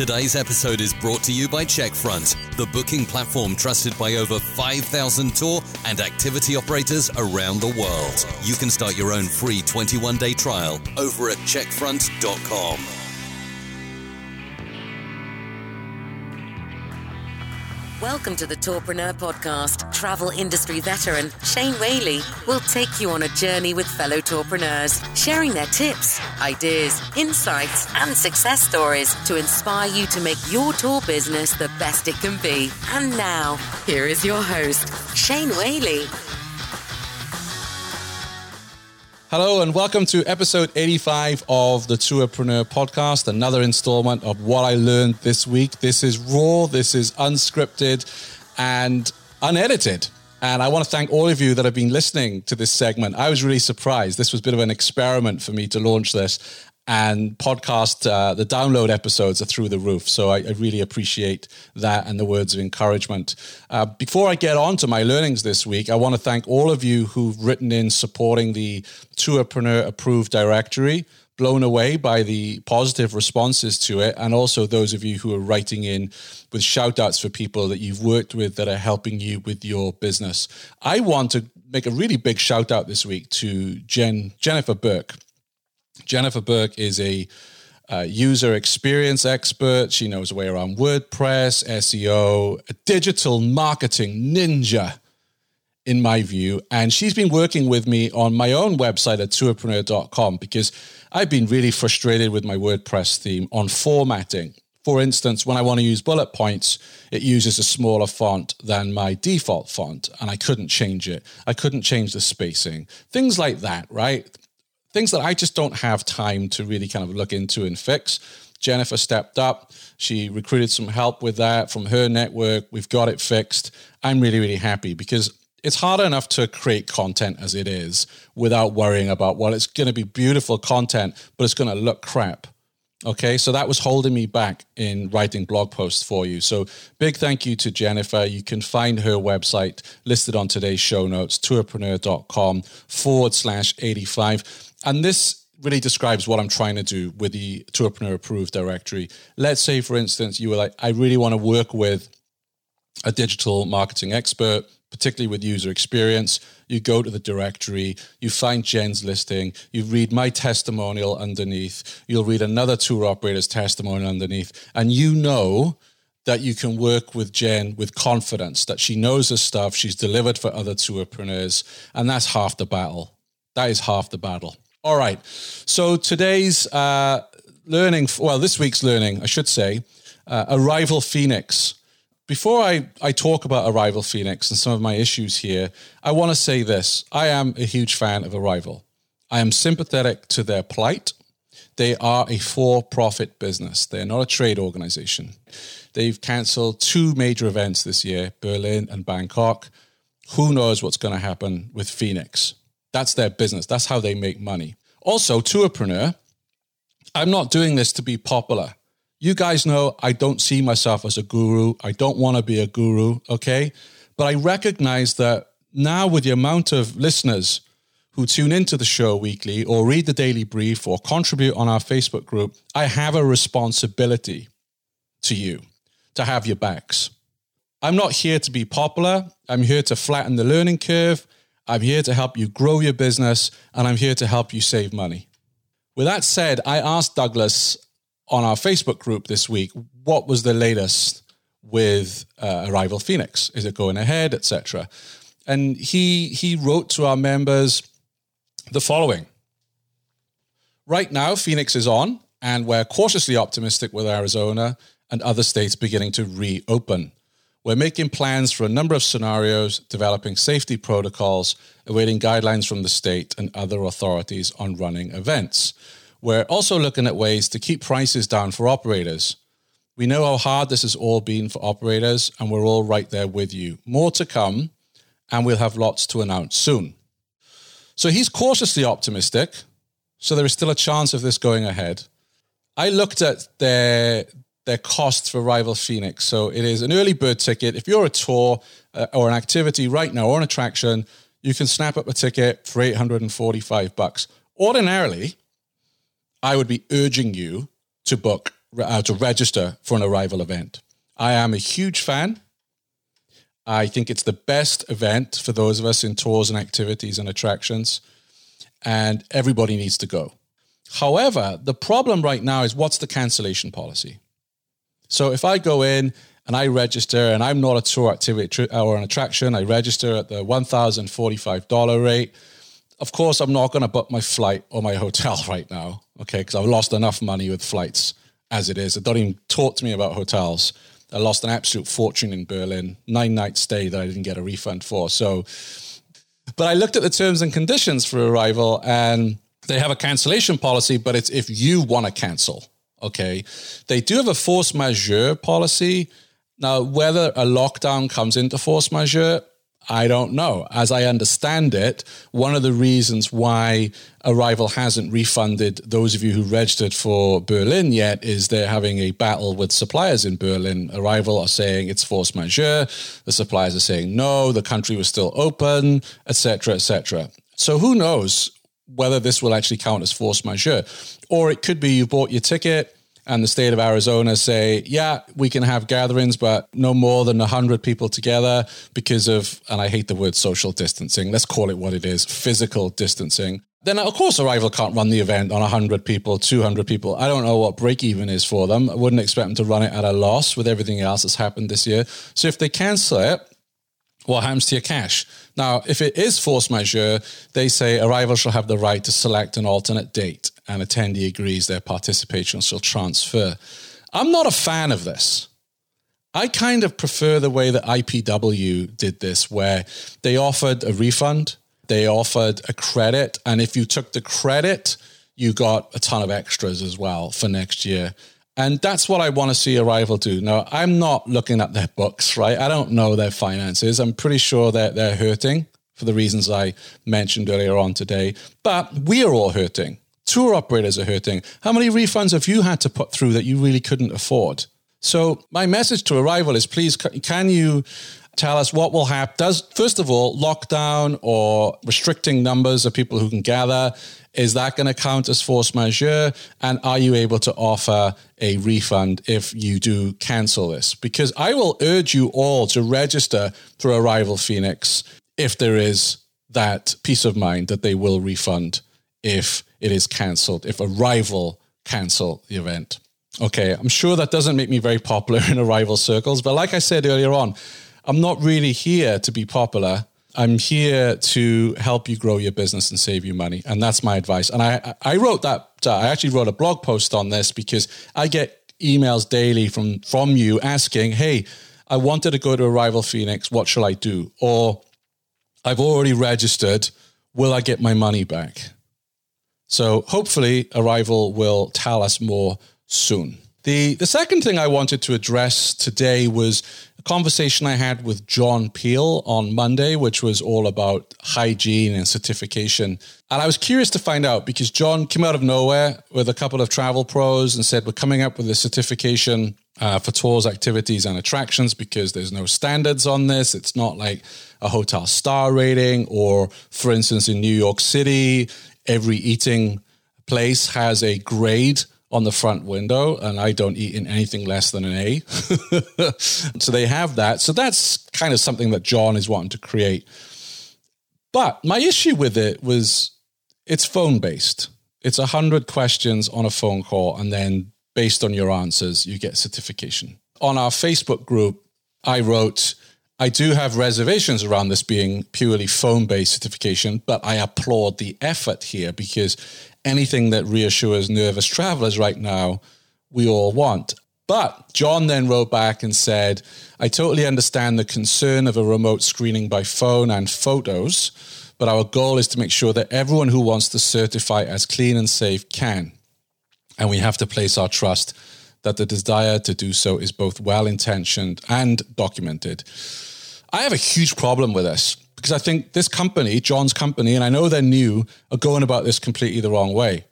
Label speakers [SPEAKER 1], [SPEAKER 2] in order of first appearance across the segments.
[SPEAKER 1] Today's episode is brought to you by Checkfront, the booking platform trusted by over 5,000 tour and activity operators around the world. You can start your own free 21 day trial over at checkfront.com.
[SPEAKER 2] Welcome to the Tourpreneur Podcast. Travel industry veteran Shane Whaley will take you on a journey with fellow tourpreneurs, sharing their tips, ideas, insights, and success stories to inspire you to make your tour business the best it can be. And now, here is your host, Shane Whaley.
[SPEAKER 3] Hello and welcome to episode 85 of the Tourpreneur podcast, another installment of what I learned this week. This is raw, this is unscripted and unedited. And I want to thank all of you that have been listening to this segment. I was really surprised. This was a bit of an experiment for me to launch this and podcast uh, the download episodes are through the roof. So I, I really appreciate that and the words of encouragement. Uh, before i get on to my learnings this week i want to thank all of you who've written in supporting the tourpreneur approved directory blown away by the positive responses to it and also those of you who are writing in with shout outs for people that you've worked with that are helping you with your business. I want to make a really big shout out this week to jen jennifer burke Jennifer Burke is a uh, user experience expert. She knows way around WordPress, SEO, a digital marketing ninja, in my view. And she's been working with me on my own website at tourpreneur.com because I've been really frustrated with my WordPress theme on formatting. For instance, when I want to use bullet points, it uses a smaller font than my default font, and I couldn't change it. I couldn't change the spacing. Things like that, right? Things that I just don't have time to really kind of look into and fix. Jennifer stepped up. She recruited some help with that from her network. We've got it fixed. I'm really, really happy because it's hard enough to create content as it is without worrying about, well, it's going to be beautiful content, but it's going to look crap. Okay, so that was holding me back in writing blog posts for you. So big thank you to Jennifer. You can find her website listed on today's show notes, tourpreneur.com forward slash 85 and this really describes what I'm trying to do with the Tourpreneur approved directory. Let's say, for instance, you were like, I really want to work with a digital marketing expert, particularly with user experience. You go to the directory, you find Jen's listing, you read my testimonial underneath, you'll read another tour operator's testimonial underneath, and you know that you can work with Jen with confidence, that she knows her stuff, she's delivered for other tourpreneurs, and that's half the battle. That is half the battle. All right. So today's uh, learning, well, this week's learning, I should say, uh, Arival Phoenix. Before I, I talk about Arival Phoenix and some of my issues here, I want to say this. I am a huge fan of Arival. I am sympathetic to their plight. They are a for profit business, they're not a trade organization. They've canceled two major events this year Berlin and Bangkok. Who knows what's going to happen with Phoenix? That's their business. That's how they make money. Also, tourpreneur, I'm not doing this to be popular. You guys know I don't see myself as a guru. I don't want to be a guru, okay? But I recognize that now with the amount of listeners who tune into the show weekly or read the daily brief or contribute on our Facebook group, I have a responsibility to you to have your backs. I'm not here to be popular. I'm here to flatten the learning curve I'm here to help you grow your business and I'm here to help you save money. With that said, I asked Douglas on our Facebook group this week what was the latest with uh, Arival Phoenix? Is it going ahead, etc.? And he he wrote to our members the following. Right now, Phoenix is on, and we're cautiously optimistic with Arizona and other states beginning to reopen. We're making plans for a number of scenarios, developing safety protocols, awaiting guidelines from the state and other authorities on running events. We're also looking at ways to keep prices down for operators. We know how hard this has all been for operators, and we're all right there with you. More to come, and we'll have lots to announce soon. So he's cautiously optimistic, so there is still a chance of this going ahead. I looked at their their costs for Arival Phoenix. So it is an early bird ticket. If you're a tour uh, or an activity right now or an attraction, you can snap up a ticket for 845 bucks. Ordinarily, I would be urging you to book uh, to register for an Arival event. I am a huge fan. I think it's the best event for those of us in tours and activities and attractions, and everybody needs to go. However, the problem right now is what's the cancellation policy? So if I go in and I register and I'm not a tour activity or an attraction, I register at the $1,045 rate. Of course, I'm not going to book my flight or my hotel right now, okay, because I've lost enough money with flights as it is. Don't even talk to me about hotels. I lost an absolute fortune in Berlin, nine night stay that I didn't get a refund for. So, but I looked at the terms and conditions for Arival and they have a cancellation policy, but it's if you want to cancel. Okay. They do have a force majeure policy. Now, whether a lockdown comes into force majeure, I don't know. As I understand it, one of the reasons why Arival hasn't refunded those of you who registered for Berlin yet is they're having a battle with suppliers in Berlin. Arival are saying it's force majeure. The suppliers are saying no, the country was still open, etc., etc. So who knows whether this will actually count as force majeure. Or it could be you bought your ticket and the state of Arizona say, yeah, we can have gatherings, but no more than 100 people together because of, and I hate the word social distancing, let's call it what it is physical distancing. Then, of course, Arival can't run the event on 100 people, 200 people. I don't know what break even is for them. I wouldn't expect them to run it at a loss with everything else that's happened this year. So if they cancel it, what happens to your cash? Now, if it is force majeure, they say Arival shall have the right to select an alternate date and attendee agrees their participation shall transfer. I'm not a fan of this. I kind of prefer the way that IPW did this, where they offered a refund, they offered a credit, and if you took the credit, you got a ton of extras as well for next year. And that's what I want to see Arival do. Now, I'm not looking at their books, right? I don't know their finances. I'm pretty sure that they're hurting for the reasons I mentioned earlier on today. But we are all hurting. Tour operators are hurting. How many refunds have you had to put through that you really couldn't afford? So, my message to Arival is please, can you tell us what will happen? Does, first of all, lockdown or restricting numbers of people who can gather is that going to count as force majeure? And are you able to offer a refund if you do cancel this? Because I will urge you all to register for Arival Phoenix if there is that peace of mind that they will refund if it is cancelled, if Arival cancel the event. Okay, I'm sure that doesn't make me very popular in Arival circles, but like I said earlier on, I'm not really here to be popular. I'm here to help you grow your business and save you money. And that's my advice. And I, I wrote that, I actually wrote a blog post on this because I get emails daily from, from you asking, Hey, I wanted to go to Arival Phoenix. What shall I do? Or I've already registered. Will I get my money back? So hopefully Arival will tell us more soon. The, the second thing I wanted to address today was a conversation I had with Jon Peahl on Monday, which was all about hygiene and certification. And I was curious to find out because Jon came out of nowhere with a couple of travel pros and said, We're coming up with a certification uh, for tours, activities, and attractions because there's no standards on this. It's not like a hotel star rating, or for instance, in New York City, every eating place has a grade on the front window, and I don't eat in anything less than an A. so they have that. So that's kind of something that Jon is wanting to create. But my issue with it was it's phone based. It's a hundred questions on a phone call, and then based on your answers, you get certification. On our Facebook group, I wrote, I do have reservations around this being purely phone based certification, but I applaud the effort here because anything that reassures nervous travelers right now, we all want. But Jon then wrote back and said, I totally understand the concern of a remote screening by phone and photos, but our goal is to make sure that everyone who wants to certify as clean and safe can. And we have to place our trust that the desire to do so is both well intentioned and documented. I have a huge problem with this because I think this company, Jon's company, and I know they're new, are going about this completely the wrong way.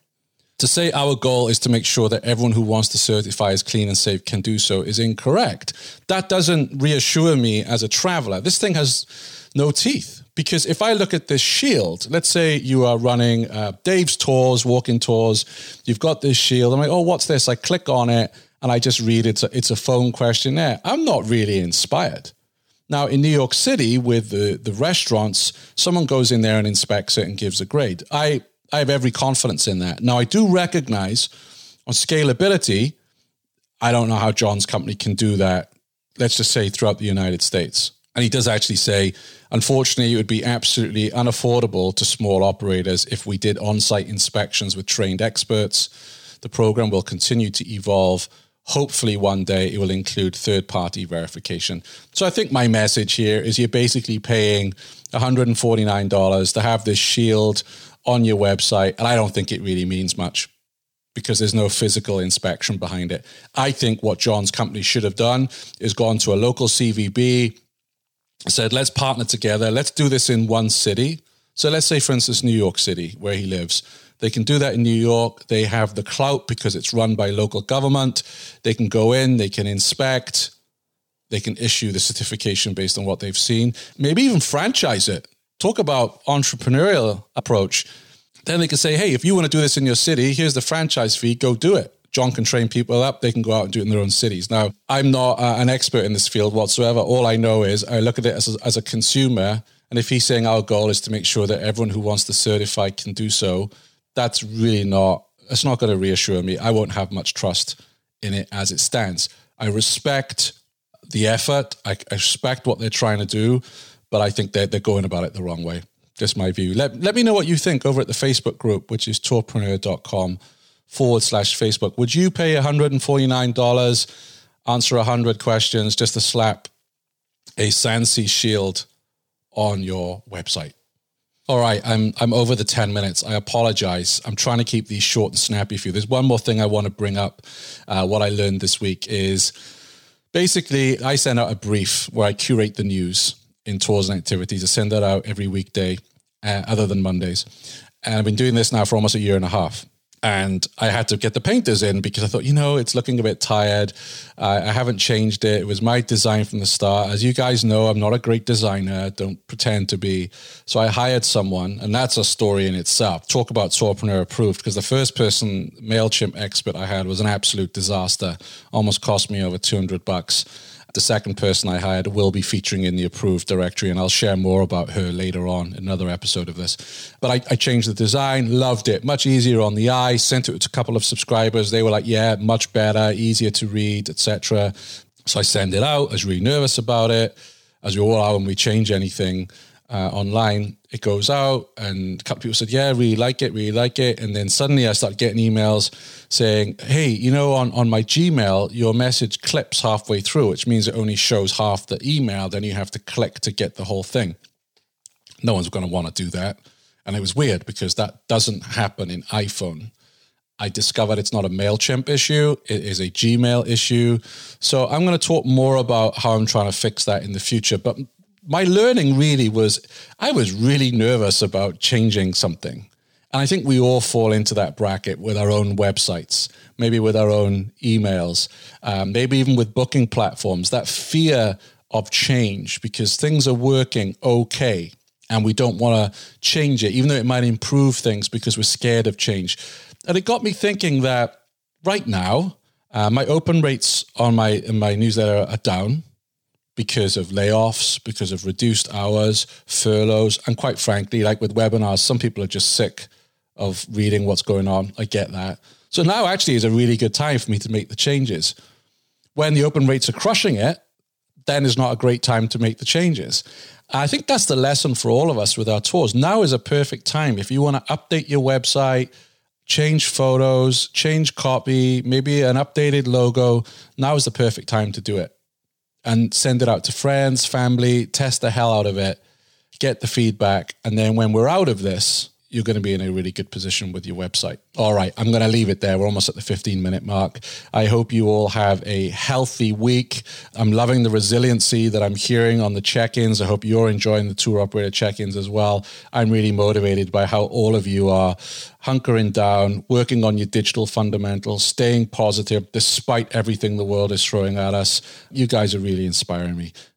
[SPEAKER 3] To say our goal is to make sure that everyone who wants to certify as clean and safe can do so is incorrect. That doesn't reassure me as a traveler. This thing has no teeth. Because if I look at this shield, let's say you are running uh, Dave's tours, walking tours, you've got this shield. I'm like, oh, what's this? I click on it and I just read it's a, it's a phone questionnaire. I'm not really inspired. Now, in New York City, with the, the restaurants, someone goes in there and inspects it and gives a grade. I, I have every confidence in that. Now, I do recognize on scalability, I don't know how Jon's company can do that, let's just say throughout the United States. And he does actually say, unfortunately, it would be absolutely unaffordable to small operators if we did on site inspections with trained experts. The program will continue to evolve hopefully one day it will include third party verification. So I think my message here is you're basically paying $149 to have this shield on your website. And I don't think it really means much because there's no physical inspection behind it. I think what Jon's company should have done is gone to a local CVB, said, let's partner together, let's do this in one city. So let's say, for instance, New York City, where he lives they can do that in New York. They have the clout because it's run by local government. They can go in, they can inspect, they can issue the certification based on what they've seen, maybe even franchise it. Talk about entrepreneurial approach. Then they can say, hey, if you want to do this in your city, here's the franchise fee, go do it. Jon can train people up. They can go out and do it in their own cities. Now, I'm not uh, an expert in this field whatsoever. All I know is I look at it as a, as a consumer. And if he's saying our goal is to make sure that everyone who wants to certify can do so, that's really not it's not going to reassure me. I won't have much trust in it as it stands. I respect the effort. I, I respect what they're trying to do, but I think they're, they're going about it the wrong way. Just my view. Let, let me know what you think over at the Facebook group, which is tourpreneur.com forward slash Facebook. Would you pay $149, answer 100 questions just to slap a Sansee shield on your website? All right, I'm I'm over the 10 minutes. I apologize. I'm trying to keep these short and snappy for you. There's one more thing I want to bring up. Uh, what I learned this week is basically I send out a brief where I curate the news in tours and activities. I send that out every weekday, uh, other than Mondays. And I've been doing this now for almost a year and a half and I had to get the painters in because I thought, you know, it's looking a bit tired. Uh, I haven't changed it. It was my design from the start. As you guys know, I'm not a great designer. Don't pretend to be. So I hired someone, and that's a story in itself. Talk about Tourpreneur approved because the first person Mailchimp expert I had was an absolute disaster. Almost cost me over 200 bucks the second person I hired will be featuring in the approved directory, and I'll share more about her later on in another episode of this. But I, I changed the design, loved it, much easier on the eye. Sent it to a couple of subscribers. They were like, "Yeah, much better, easier to read, etc." So I send it out. I was really nervous about it, as we all are when we change anything uh, online. It goes out, and a couple people said, "Yeah, really like it, really like it." And then suddenly, I start getting emails saying, "Hey, you know, on on my Gmail, your message clips halfway through, which means it only shows half the email. Then you have to click to get the whole thing." No one's going to want to do that, and it was weird because that doesn't happen in iPhone. I discovered it's not a MailChimp issue, it is a Gmail issue. So I'm going to talk more about how I'm trying to fix that in the future. But my learning really was I was really nervous about changing something. And I think we all fall into that bracket with our own websites, maybe with our own emails, um, maybe even with booking platforms, that fear of change because things are working okay and we don't want to change it, even though it might improve things because we're scared of change. And it got me thinking that right now, uh, my open rates on my my newsletter are down because of layoffs, because of reduced hours, furloughs, and quite frankly, like with webinars, some people are just sick of reading what's going on. I get that. So now actually is a really good time for me to make the changes. When the open rates are crushing it, then is not a great time to make the changes. I think that's the lesson for all of us with our tours. Now is a perfect time. If you want to update your website, change photos, change copy, maybe an updated logo, now is the perfect time to do it. And send it out to friends, family, test the hell out of it, get the feedback. And then when we're out of this, you're going to be in a really good position with your website. All right, I'm going to leave it there. We're almost at the 15 minute mark. I hope you all have a healthy week. I'm loving the resiliency that I'm hearing on the check ins. I hope you're enjoying the tour operator check ins as well. I'm really motivated by how all of you are hunkering down, working on your digital fundamentals, staying positive despite everything the world is throwing at us. You guys are really inspiring me.